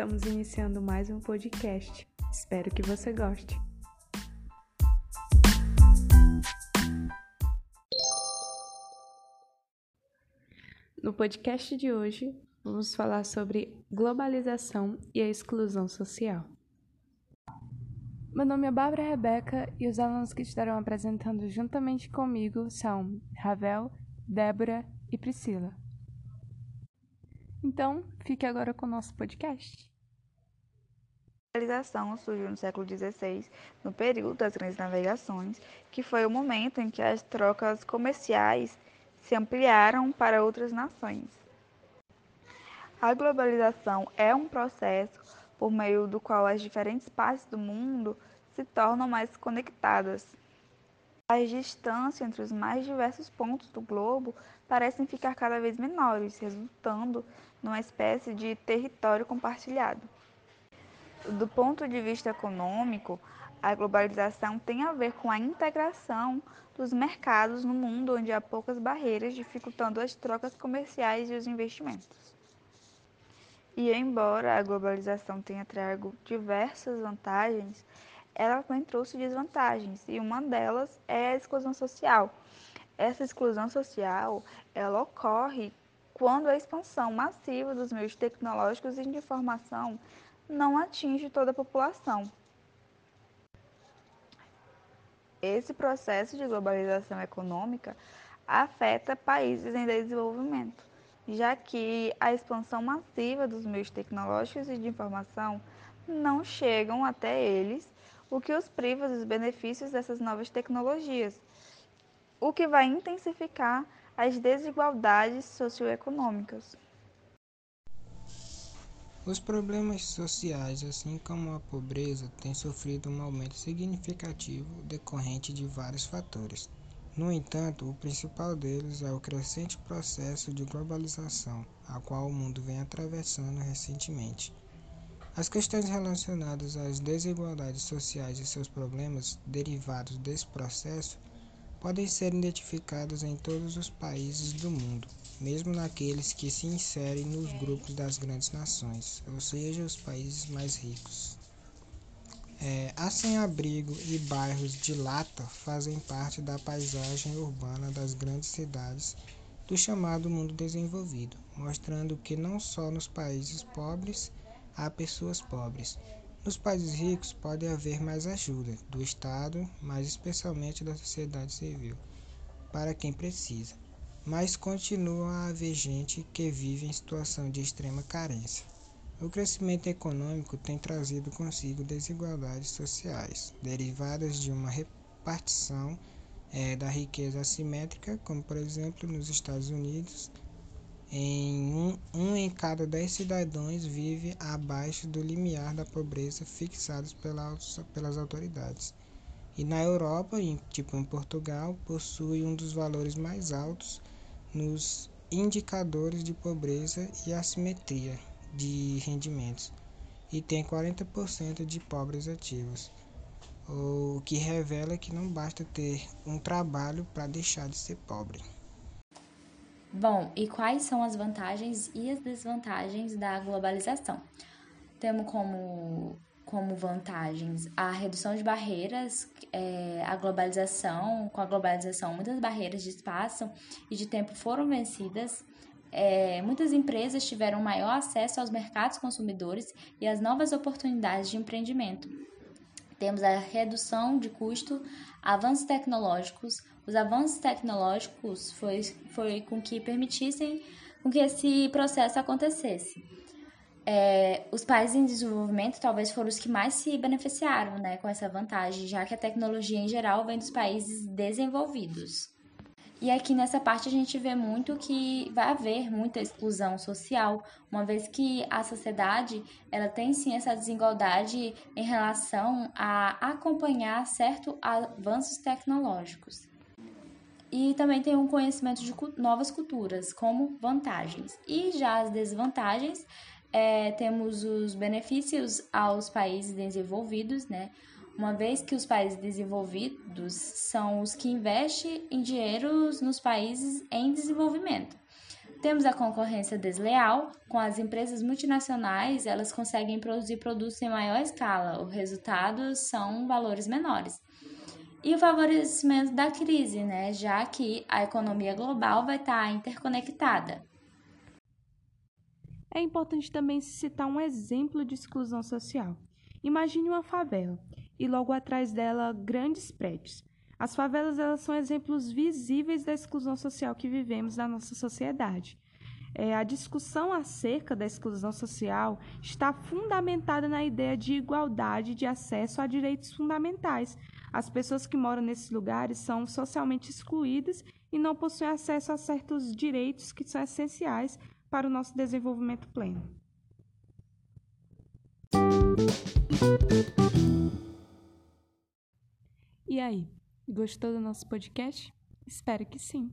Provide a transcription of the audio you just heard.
Estamos iniciando mais um podcast. Espero que você goste. No podcast de hoje, vamos falar sobre globalização e a exclusão social. Meu nome é Bárbara Rebeca e os alunos que estarão apresentando juntamente comigo são Ravel, Débora e Priscila. Então, fique agora com o nosso podcast. A globalização surgiu no século XVI, no período das grandes navegações, que foi o momento em que as trocas comerciais se ampliaram para outras nações. A globalização é um processo por meio do qual as diferentes partes do mundo se tornam mais conectadas. As distâncias entre os mais diversos pontos do globo parecem ficar cada vez menores, resultando numa espécie de território compartilhado. Do ponto de vista econômico, a globalização tem a ver com a integração dos mercados no mundo onde há poucas barreiras, dificultando as trocas comerciais e os investimentos. E embora a globalização tenha trago diversas vantagens, ela também trouxe desvantagens, e uma delas é a exclusão social. Essa exclusão social, ela ocorre quando a expansão massiva dos meios tecnológicos e de informação não atinge toda a população. Esse processo de globalização econômica afeta países em desenvolvimento, já que a expansão massiva dos meios tecnológicos e de informação não chegam até eles, o que os priva dos benefícios dessas novas tecnologias, o que vai intensificar as desigualdades socioeconômicas. Os problemas sociais, assim como a pobreza, têm sofrido um aumento significativo decorrente de vários fatores. No entanto, o principal deles é o crescente processo de globalização, a qual o mundo vem atravessando recentemente. As questões relacionadas às desigualdades sociais e seus problemas derivados desse processo podem ser identificados em todos os países do mundo, mesmo naqueles que se inserem nos grupos das grandes nações, ou seja, os países mais ricos. É, a sem-abrigo e bairros de lata fazem parte da paisagem urbana das grandes cidades do chamado mundo desenvolvido, mostrando que não só nos países pobres há pessoas pobres, nos países ricos pode haver mais ajuda do Estado, mas especialmente da sociedade civil, para quem precisa, mas continua a haver gente que vive em situação de extrema carência. O crescimento econômico tem trazido consigo desigualdades sociais, derivadas de uma repartição é, da riqueza assimétrica, como por exemplo nos Estados Unidos em um, um em cada dez cidadãos vive abaixo do limiar da pobreza fixados pela, pelas autoridades. E na Europa, em, tipo em Portugal, possui um dos valores mais altos nos indicadores de pobreza e assimetria de rendimentos, e tem 40% de pobres ativos, o que revela que não basta ter um trabalho para deixar de ser pobre. Bom, e quais são as vantagens e as desvantagens da globalização? Temos como, como vantagens a redução de barreiras, é, a globalização, com a globalização, muitas barreiras de espaço e de tempo foram vencidas. É, muitas empresas tiveram maior acesso aos mercados consumidores e às novas oportunidades de empreendimento. Temos a redução de custo, avanços tecnológicos. Os avanços tecnológicos foi, foi com que permitissem com que esse processo acontecesse. É, os países em desenvolvimento talvez foram os que mais se beneficiaram né, com essa vantagem, já que a tecnologia em geral vem dos países desenvolvidos. E aqui nessa parte a gente vê muito que vai haver muita exclusão social, uma vez que a sociedade ela tem sim essa desigualdade em relação a acompanhar certos avanços tecnológicos. E também tem um conhecimento de novas culturas como vantagens. E já as desvantagens, é, temos os benefícios aos países desenvolvidos, né? uma vez que os países desenvolvidos são os que investem em dinheiros nos países em desenvolvimento. Temos a concorrência desleal, com as empresas multinacionais, elas conseguem produzir produtos em maior escala, os resultados são valores menores. E o favorecimento da crise, né, já que a economia global vai estar interconectada. É importante também citar um exemplo de exclusão social. Imagine uma favela e logo atrás dela grandes prédios. As favelas elas são exemplos visíveis da exclusão social que vivemos na nossa sociedade. É, a discussão acerca da exclusão social está fundamentada na ideia de igualdade de acesso a direitos fundamentais. As pessoas que moram nesses lugares são socialmente excluídas e não possuem acesso a certos direitos que são essenciais para o nosso desenvolvimento pleno. E aí? Gostou do nosso podcast? Espero que sim.